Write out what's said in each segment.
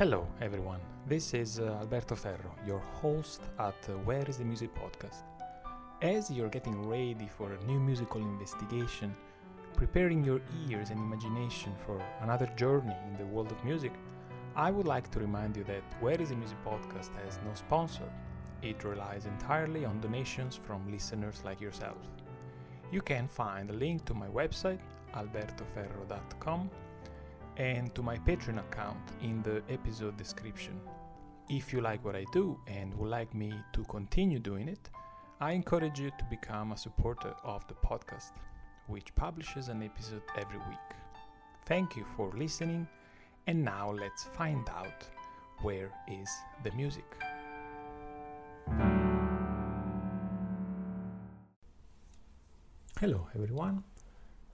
Hello, everyone. This is uh, Alberto Ferro, your host at uh, Where is the Music podcast. As you're getting ready for a new musical investigation, preparing your ears and imagination for another journey in the world of music, I would like to remind you that Where is the Music podcast has no sponsor. It relies entirely on donations from listeners like yourself. You can find a link to my website, albertoferro.com, and to my Patreon account in the episode description. If you like what I do and would like me to continue doing it, I encourage you to become a supporter of the podcast, which publishes an episode every week. Thank you for listening, and now let's find out where is the music. Hello everyone.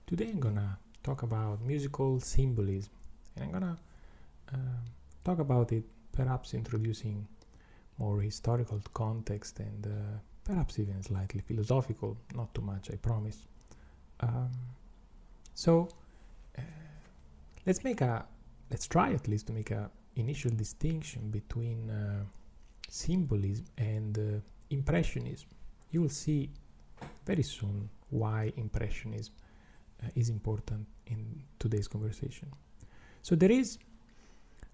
Today I'm gonna talk about musical symbolism. And I'm gonna uh, talk about it perhaps introducing more historical context and uh, perhaps even slightly philosophical not too much I promise. Um, so uh, let's make a let's try at least to make a initial distinction between uh, symbolism and uh, impressionism. You will see very soon why impressionism is important in today's conversation so there is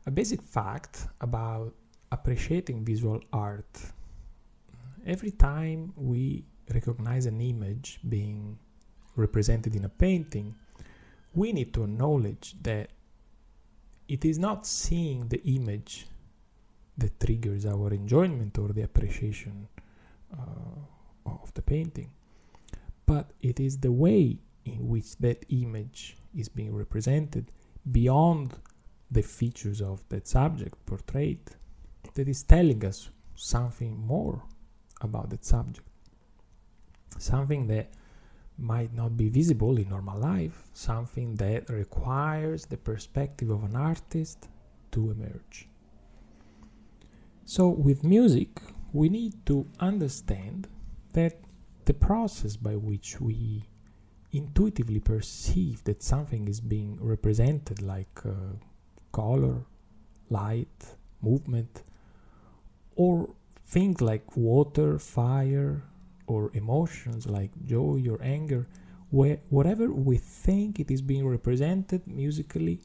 a basic fact about appreciating visual art. Every time we recognize an image being represented in a painting, we need to acknowledge that it is not seeing the image that triggers our enjoyment or the appreciation uh, of the painting, but it is the way in which that image is being represented beyond the features of that subject portrayed that is telling us something more about that subject. Something that might not be visible in normal life, something that requires the perspective of an artist to emerge. So, with music, we need to understand that the process by which we intuitively perceive that something is being represented like uh, color, light, movement, or things like water, fire, or emotions like joy or anger, where whatever we think it is being represented musically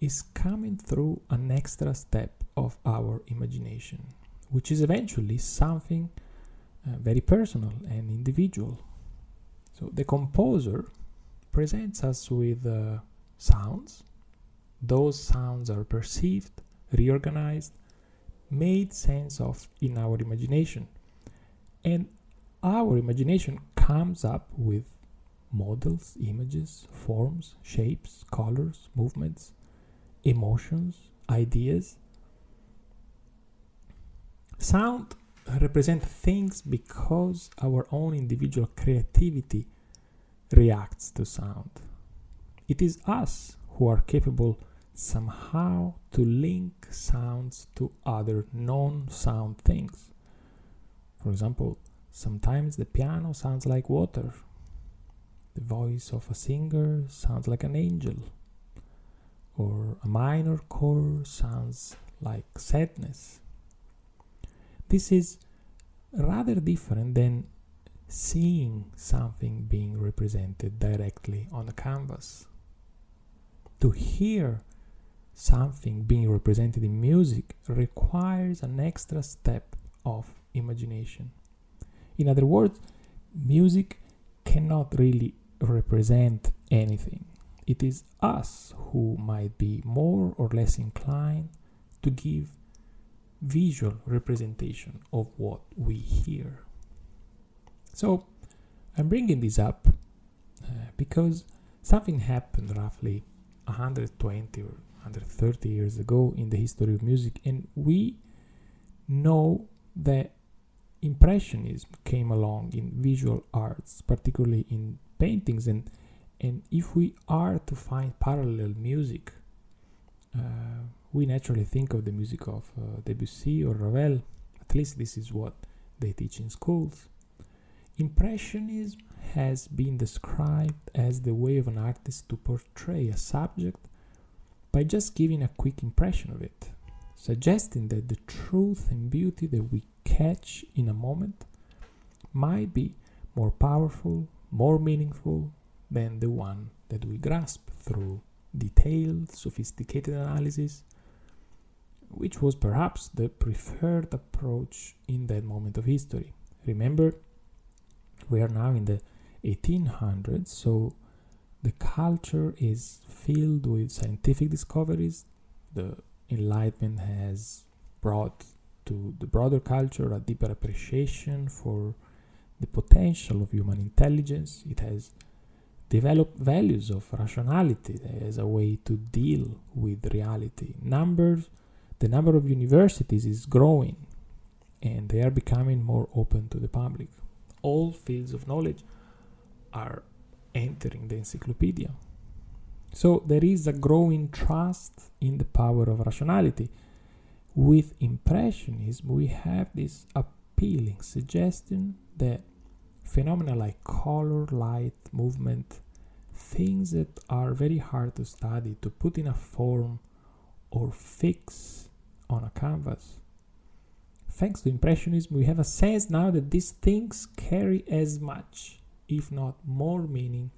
is coming through an extra step of our imagination, which is eventually something uh, very personal and individual. So the composer presents us with uh, sounds. Those sounds are perceived, reorganized, made sense of in our imagination. And our imagination comes up with models, images, forms, shapes, colors, movements, emotions, ideas. Sound represent things because our own individual creativity reacts to sound. It is us who are capable somehow to link sounds to other non sound things. For example, sometimes the piano sounds like water, the voice of a singer sounds like an angel, or a minor chord sounds like sadness this is rather different than seeing something being represented directly on a canvas. To hear something being represented in music requires an extra step of imagination. In other words, music cannot really represent anything. It is us who might be more or less inclined to give visual representation of what we hear. So I'm bringing this up uh, because something happened roughly 120 or 130 years ago in the history of music, and we know that impressionism came along in visual arts, particularly in paintings, and and if we are to find parallel music uh, we naturally think of the music of uh, Debussy or Ravel. At least this is what they teach in schools. Impressionism has been described as the way of an artist to portray a subject by just giving a quick impression of it. suggesting that the truth and beauty that we catch in a moment might be more powerful, more meaningful than the one that we grasp through detailed, sophisticated analysis, which was perhaps the preferred approach in that moment of history. Remember, we are now in the 1800s, so the culture is filled with scientific discoveries. The Enlightenment has brought to the broader culture a deeper appreciation for the potential of human intelligence. It has developed values of rationality as a way to deal with reality. Numbers, the number of universities is growing and they are becoming more open to the public. All fields of knowledge are entering the encyclopedia. So there is a growing trust in the power of rationality. With Impressionism, we have this appealing suggestion that phenomena like color, light, movement, things that are very hard to study, to put in a form or fix on a canvas. Thanks to Impressionism, we have a sense now that these things carry as much, if not more, meaning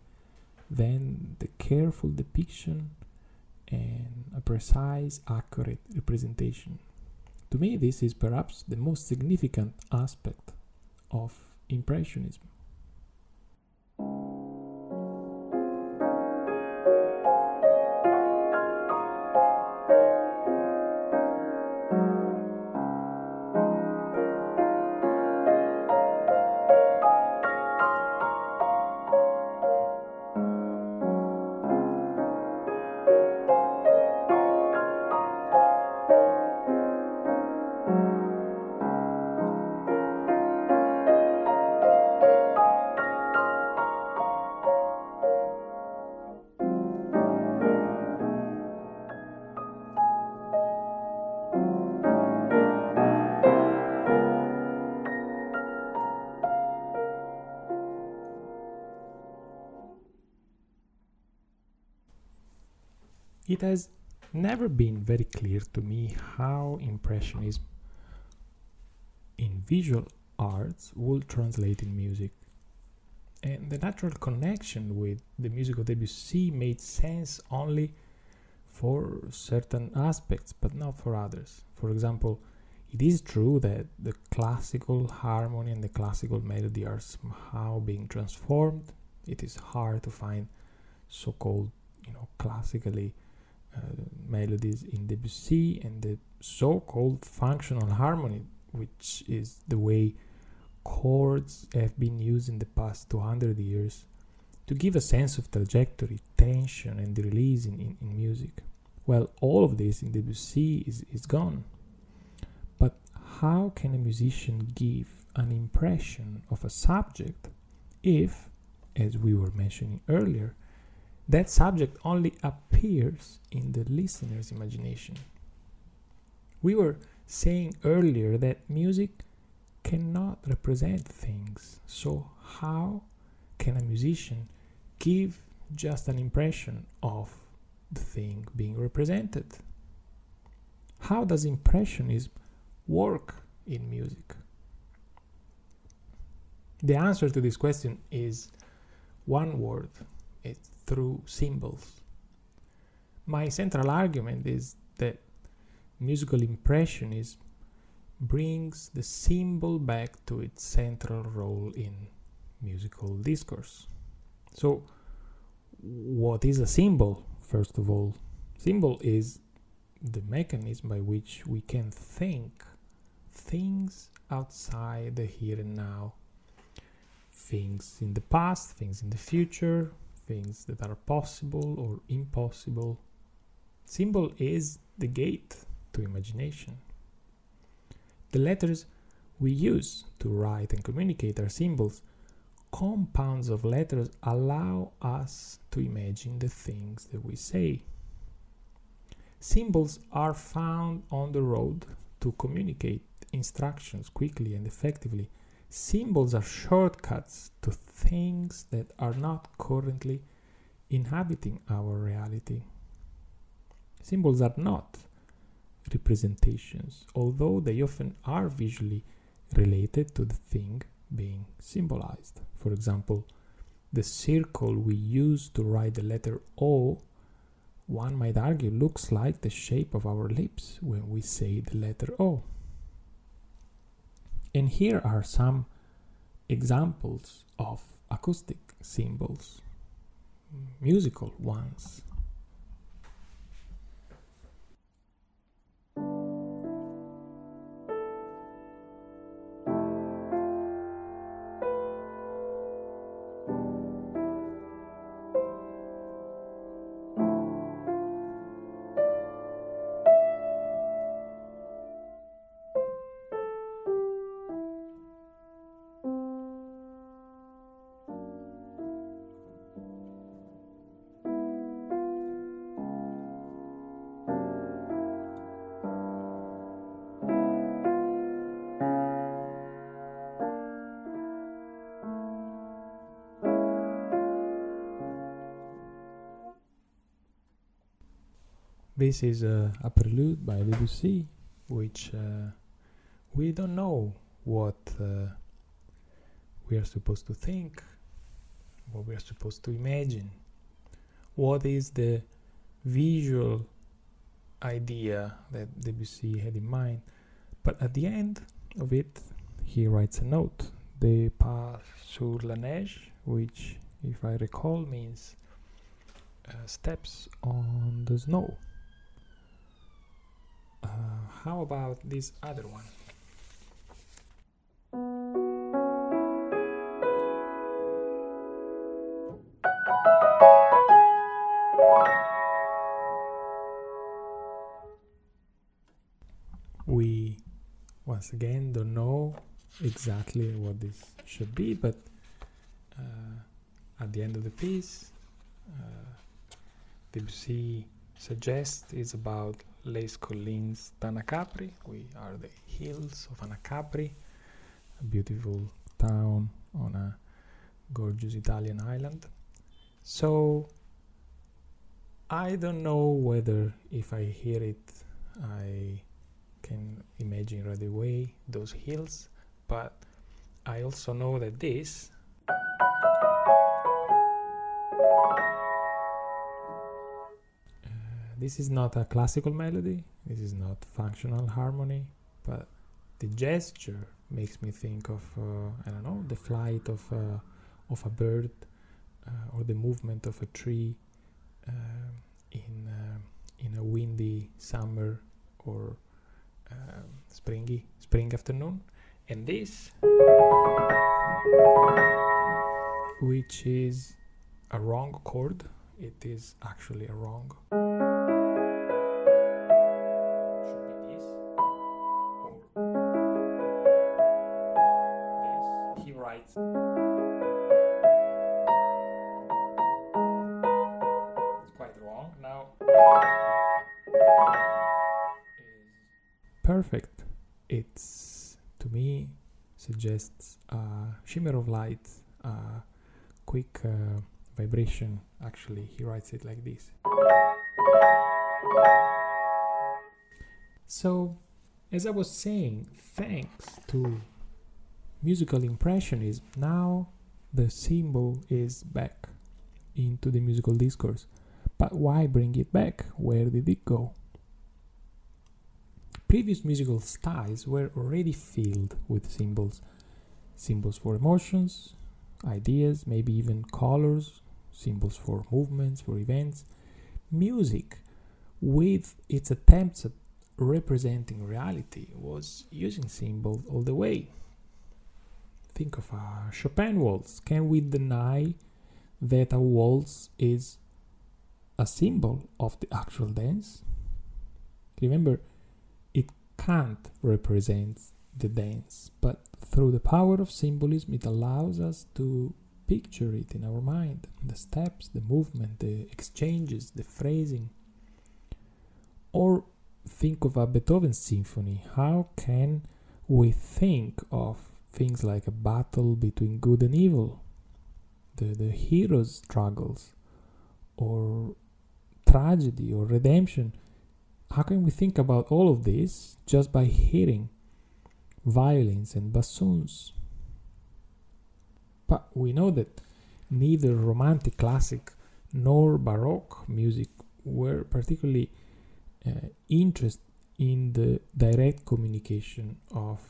than the careful depiction and a precise, accurate representation. To me, this is perhaps the most significant aspect of Impressionism. It has never been very clear to me how Impressionism in visual arts will translate in music. And the natural connection with the music of Debussy made sense only for certain aspects, but not for others. For example, it is true that the classical harmony and the classical melody are somehow being transformed. It is hard to find so-called, you know, classically Uh, melodies in Debussy and the so-called functional harmony, which is the way chords have been used in the past 200 years to give a sense of trajectory, tension, and release in, in, in music. Well, all of this in Debussy is, is gone. But how can a musician give an impression of a subject if, as we were mentioning earlier, that subject only appears in the listener's imagination. We were saying earlier that music cannot represent things, so how can a musician give just an impression of the thing being represented? How does impressionism work in music? The answer to this question is one word it's through symbols. My central argument is that musical impressionism brings the symbol back to its central role in musical discourse. So, what is a symbol, first of all? Symbol is the mechanism by which we can think things outside the here and now, things in the past, things in the future, things that are possible or impossible. Symbol is the gate to imagination. The letters we use to write and communicate are symbols. Compounds of letters allow us to imagine the things that we say. Symbols are found on the road to communicate instructions quickly and effectively Symbols are shortcuts to things that are not currently inhabiting our reality. Symbols are not representations, although they often are visually related to the thing being symbolized. For example, the circle we use to write the letter O, one might argue, looks like the shape of our lips when we say the letter O. And here are some examples of acoustic symbols, musical ones. This is a, a prelude by Debussy, which uh, we don't know what uh, we are supposed to think, what we are supposed to imagine, what is the visual idea that Debussy had in mind. But at the end of it, he writes a note, Des pas sur la neige, which, if I recall, means uh, steps on the snow. How about this other one? We once again don't know exactly what this should be, but uh, at the end of the piece, uh, Debussy suggests it's about Les Collines d'Anacapri. We are the hills of Anacapri, a beautiful town on a gorgeous Italian island. So I don't know whether if I hear it I can imagine right away those hills, but I also know that this this is not a classical melody, this is not functional harmony, but the gesture makes me think of uh, I don't know the flight of uh, of a bird uh, or the movement of a tree uh, in uh, in a windy summer or springy spring afternoon, and this, which is a wrong chord, it is actually a wrong. Perfect. It's to me suggests a shimmer of light, a quick uh, vibration. Actually, he writes it like this. So, as I was saying, thanks to musical impressionism, now the symbol is back into the musical discourse. But why bring it back? Where did it go? Previous musical styles were already filled with symbols symbols for emotions, ideas, maybe even colors, symbols for movements, for events. Music, with its attempts at representing reality, was using symbols all the way. Think of a Chopin waltz. Can we deny that a waltz is a symbol of the actual dance? Remember, can't represent the dance, but through the power of symbolism, it allows us to picture it in our mind the steps, the movement, the exchanges, the phrasing. Or think of a Beethoven symphony. How can we think of things like a battle between good and evil, the, the hero's struggles, or tragedy or redemption? How can we think about all of this just by hearing violins and bassoons? But we know that neither Romantic classic nor Baroque music were particularly uh, interested in the direct communication of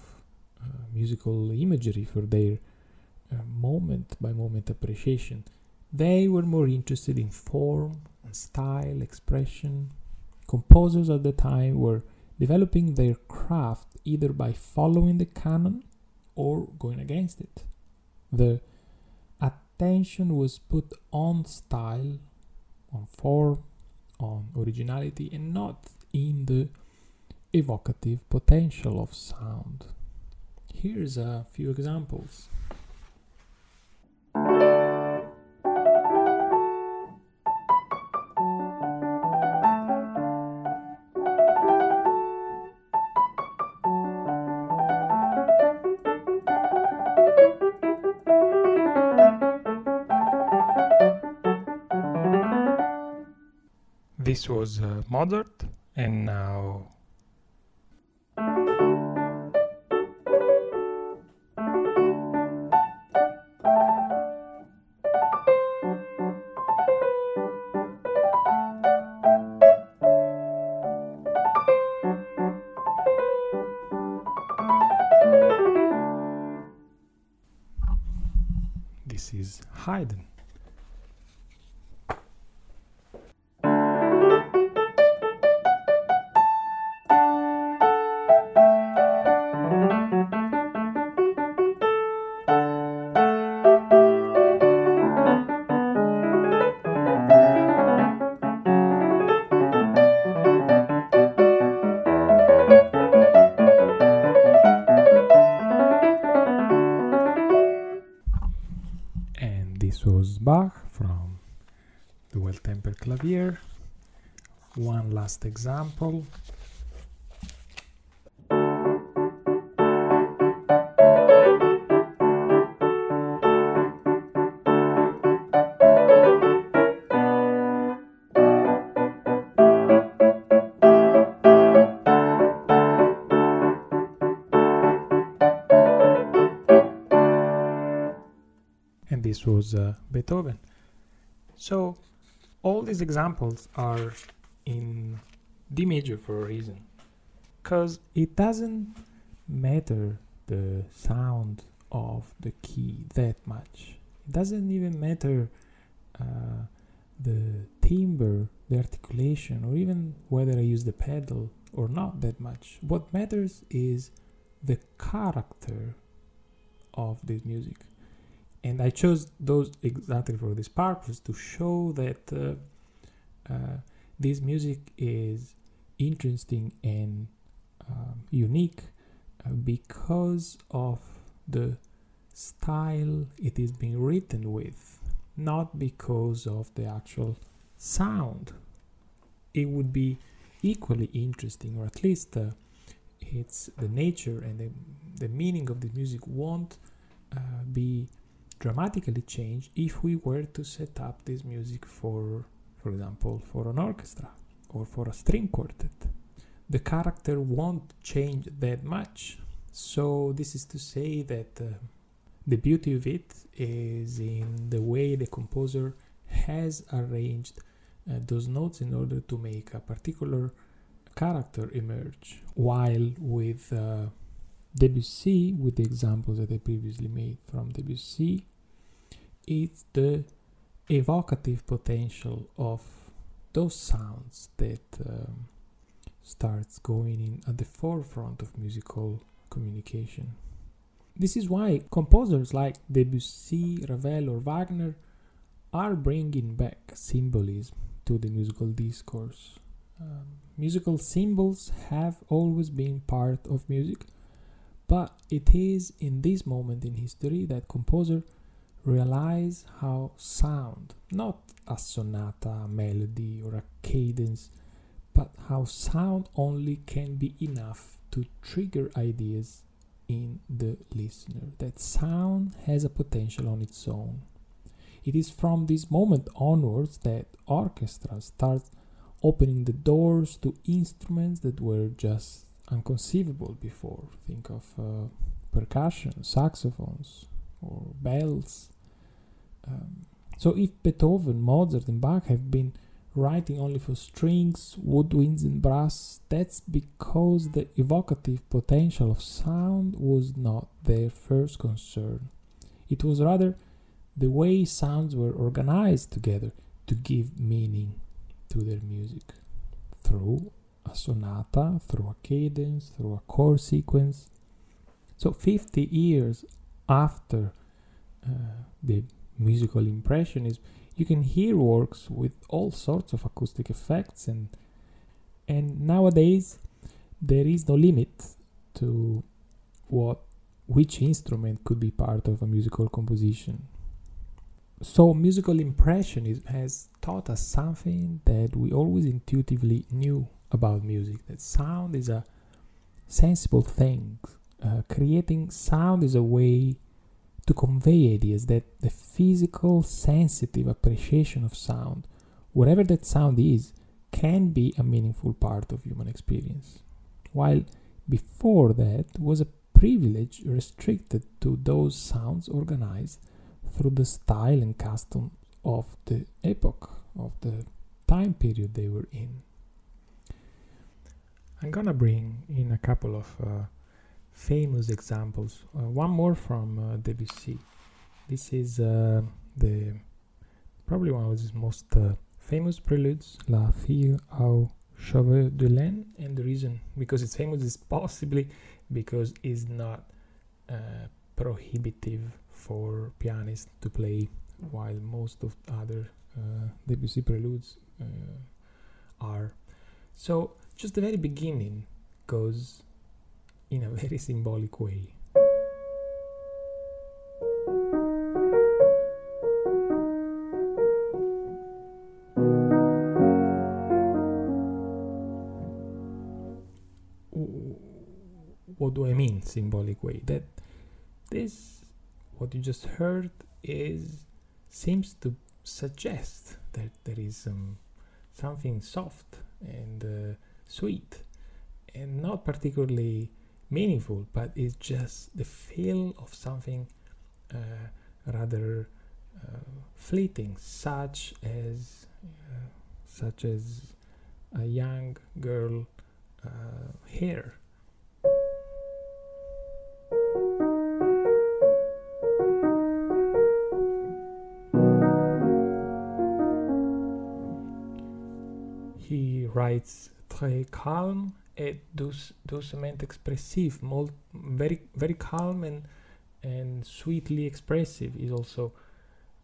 uh, musical imagery for their uh, moment by moment appreciation. They were more interested in form and style, expression. Composers at the time were developing their craft either by following the canon or going against it. The attention was put on style, on form, on originality, and not in the evocative potential of sound. Here's a few examples. This was uh, Mozart, and now this is Haydn. Clavier. One last example. and this was uh, Beethoven. So all these examples are in D major for a reason, because it doesn't matter the sound of the key that much. It doesn't even matter uh, the timbre, the articulation, or even whether I use the pedal or not that much. What matters is the character of this music and I chose those exactly for this purpose to show that uh, uh, this music is interesting and um, unique uh, because of the style it is being written with, not because of the actual sound. It would be equally interesting, or at least uh, it's the nature and the, the meaning of the music won't uh, be dramatically change if we were to set up this music for for example for an orchestra or for a string quartet. The character won't change that much. So this is to say that uh, the beauty of it is in the way the composer has arranged uh, those notes in order to make a particular character emerge while with uh, Debussy, with the examples that I previously made from Debussy, it's the evocative potential of those sounds that um, starts going in at the forefront of musical communication. This is why composers like Debussy, Ravel, or Wagner are bringing back symbolism to the musical discourse. Um, musical symbols have always been part of music, but it is in this moment in history that composer realize how sound, not a sonata, a melody, or a cadence, but how sound only can be enough to trigger ideas in the listener. That sound has a potential on its own. It is from this moment onwards that orchestras start opening the doors to instruments that were just unconceivable before. Think of uh, percussion, saxophones, or bells. Um, so, if Beethoven, Mozart, and Bach have been writing only for strings, woodwinds, and brass, that's because the evocative potential of sound was not their first concern. It was rather the way sounds were organized together to give meaning to their music through a sonata, through a cadence, through a chord sequence. So, 50 years after uh, the musical impressionism, you can hear works with all sorts of acoustic effects and and nowadays there is no limit to what which instrument could be part of a musical composition. So musical impressionism has taught us something that we always intuitively knew about music that sound is a sensible thing uh, creating sound is a way to convey ideas that the physical, sensitive appreciation of sound, whatever that sound is, can be a meaningful part of human experience. While before that was a privilege restricted to those sounds organized through the style and custom of the epoch, of the time period they were in. I'm gonna bring in a couple of uh, famous examples. Uh, one more from uh, Debussy. This is uh, the probably one of his most uh, famous preludes, La Fille aux Cheveux de lin, and the reason because it's famous is possibly because it's not uh, prohibitive for pianists to play, while most of other Debussy preludes are. So just the very beginning goes in a very symbolic way. What do I mean, symbolic way? That this, what you just heard, is seems to suggest that there is um, something soft and uh, sweet and not particularly meaningful, but it's just the feel of something uh, rather uh, fleeting, such as uh, such as a young girl uh, hair. He writes très calme et douce, doucement expressive, molt, very very calm and and sweetly expressive. He also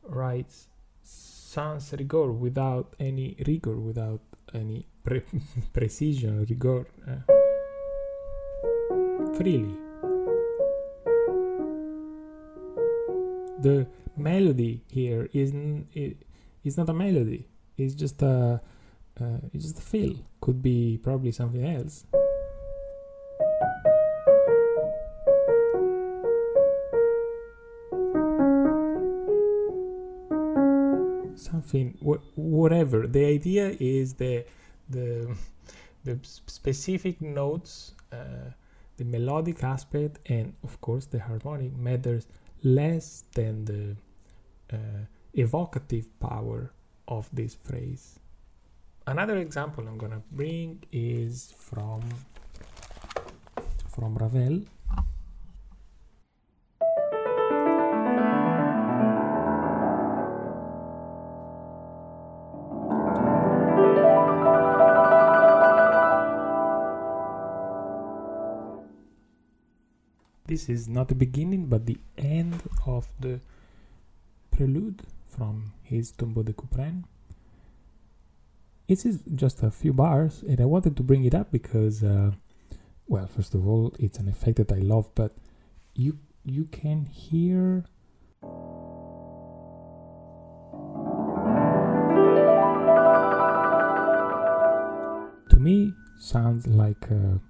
writes sans rigor, without any rigor, without any pre- precision, rigor, uh, freely. The melody here is is not a melody. It's just a uh, it's just a feel. Could be probably something else. Something, wh- whatever. The idea is the the the specific notes, uh, the melodic aspect, and of course the harmonic matters less than the uh, evocative power of this phrase. Another example I'm gonna bring is from from Ravel. This is not the beginning but the end of the prelude from his Tombeau de Couperin it is just a few bars, and I wanted to bring it up because, uh, well, first of all, it's an effect that I love, but you you can hear. To me, sounds like a,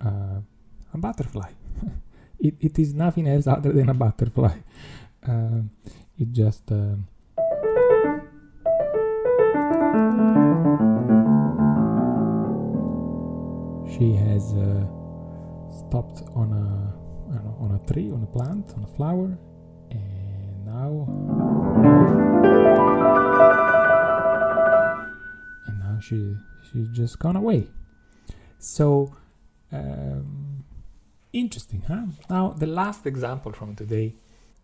a, a butterfly. it, it is nothing else other than a butterfly. Uh, it just. Uh, is uh, stopped on a know on a tree, on a plant, on a flower, and now and now she she's just gone away. So um, interesting, huh? Now the last example from today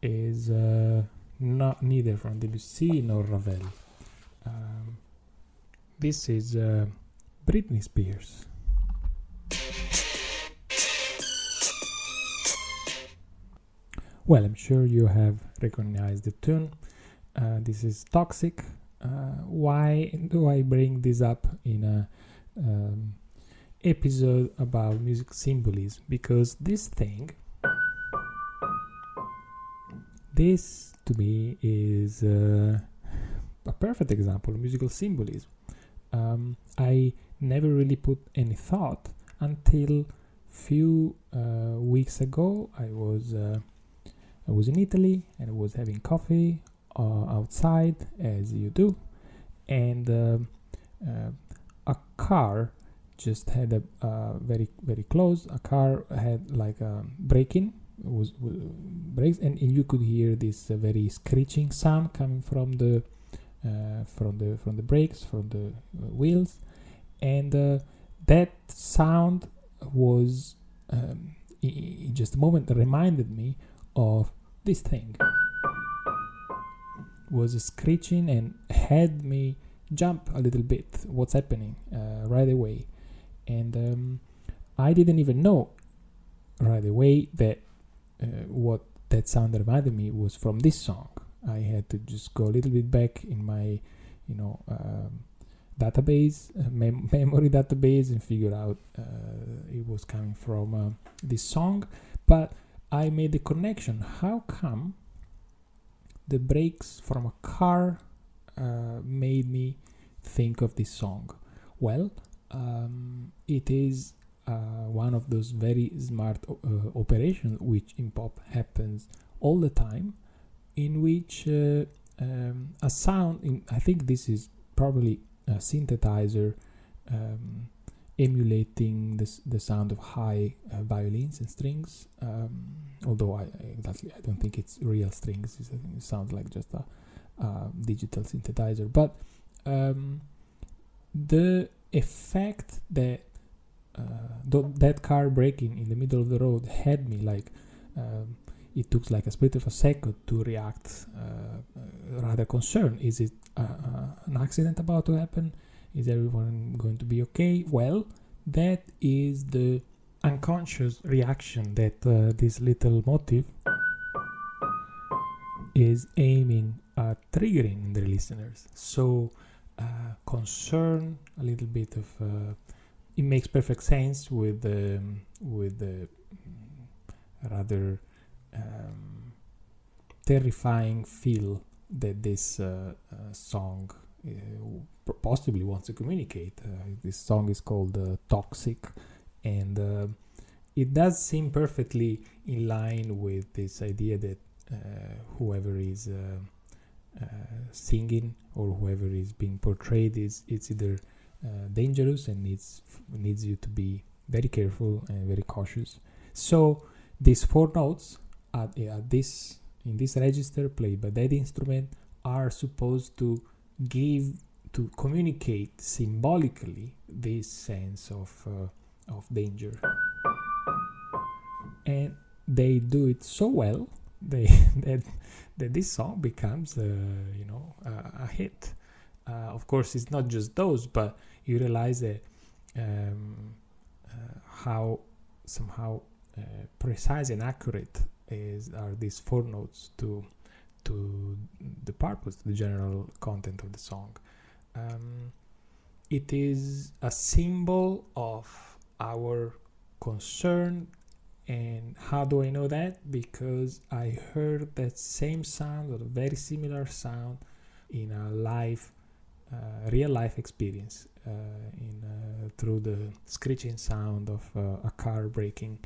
is uh, not neither from Debussy nor Ravel. Um, this is uh, Britney Spears. Well, I'm sure you have recognized the tune. Uh, this is Toxic. Uh, why do I bring this up in a um, episode about music symbolism? Because this thing, this to me is uh, a perfect example of musical symbolism. Um, I never really put any thought until few uh, weeks ago. I was uh, I was in Italy and I was having coffee uh, outside as you do, and um, uh, a car just had a uh, very very close. A car had like a break-in was, was breaks, and, and you could hear this uh, very screeching sound coming from the uh, from the from the brakes from the uh, wheels, and that sound was um, in just a moment reminded me of this thing. Was screeching and had me jump a little bit. What's happening? Uh, right away. And um, i didn't even know right away that uh, what that sound reminded me was from this song. I had to just go a little bit back in my you know um, database uh, mem- memory database and figure out uh, it was coming from uh, this song. But i made the connection how come the brakes from a car uh, made me think of this song. Well, um, it is uh, one of those very smart uh, operations which in pop happens all the time, in which uh, um, a sound, in, I think this is probably a synthesizer um, emulating this, the sound of high uh, violins and strings. Um, although I, exactly I don't think it's real strings. It's, it sounds like just a, digital synthesizer. But um, the effect that uh, th- that car braking in the middle of the road had me like. Um, it took like a split of a second to react uh, uh rather concerned. Is it uh, an accident about to happen? Is everyone going to be okay? Well, that is the unconscious reaction that uh, this little motive is aiming at triggering in the listeners. So, uh, concern, a little bit of. Uh, it makes perfect sense with the um, with the mm, rather um, terrifying feel that this uh, uh, song uh, Uh, possibly wants to communicate. Uh, this song is called uh, Toxic, and uh, it does seem perfectly in line with this idea that uh, whoever is singing or whoever is being portrayed is it's either dangerous and needs needs you to be very careful and very cautious. So these four notes at, at this in this register played by that instrument are supposed to give to communicate symbolically this sense of uh, of danger. And they do it so well they that that this song becomes uh, you know a, a hit. Uh, of course it's not just those but you realize that um, uh, how somehow uh, precise and accurate is are these four notes to to the purpose, the general content of the song. Um, it is a symbol of our concern. And how do I know that? Because I heard that same sound or very similar sound in a live, uh, real life experience, uh, in uh, through the screeching sound of uh, a car braking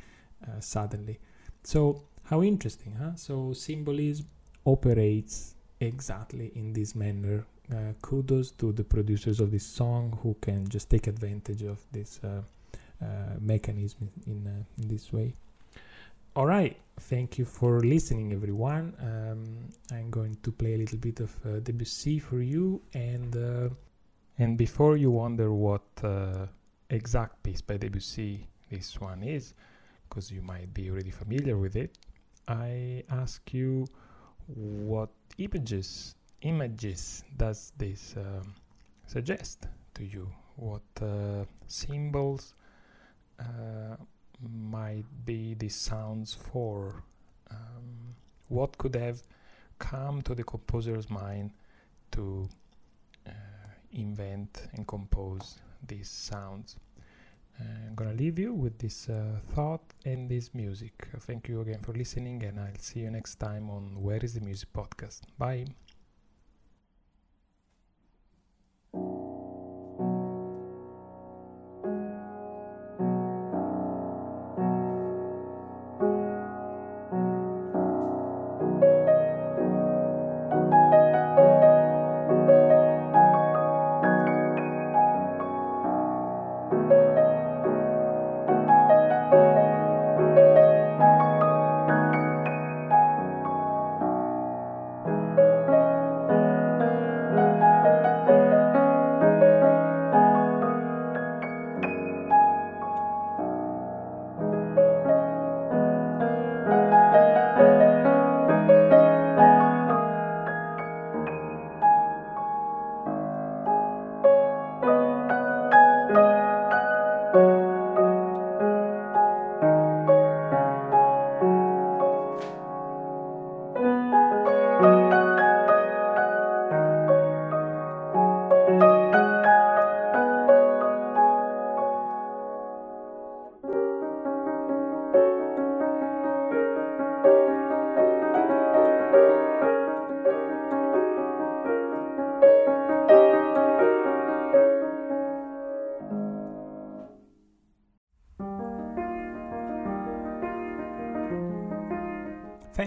uh, suddenly. So how interesting, huh? So symbolism operates exactly in this manner. Uh, kudos to the producers of this song who can just take advantage of this uh, uh, mechanism in, uh, in this way. All right, thank you for listening, everyone. Um, I'm going to play a little bit of uh, Debussy for you, and uh, and before you wonder what uh, exact piece by Debussy this one is, because you might be already familiar with it, I ask you what images images does this um, suggest to you? What uh, symbols? Uh, might be the sounds for? Um, what could have come to the composer's mind to uh, invent and compose these sounds? I'm gonna leave you with this uh, thought and this music. Thank you again for listening, and I'll see you next time on Where is the Music podcast. Bye.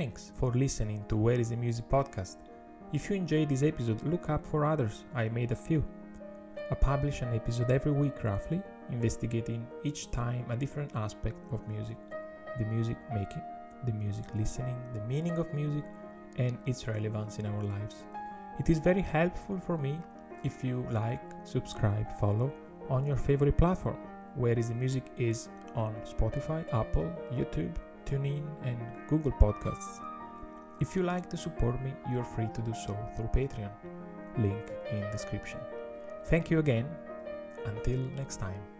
Thanks for listening to Where is the Music podcast. If you enjoyed this episode, look up for others. I made a few. I publish an episode every week roughly, investigating each time a different aspect of music the music making, the music listening, the meaning of music, and its relevance in our lives. It is very helpful for me if you like, subscribe, follow on your favorite platform. Where is the music is on Spotify, Apple, YouTube, TuneIn, and Google Podcasts. If you like to support me, you're free to do so through Patreon. Link in description. Thank you again. Until next time.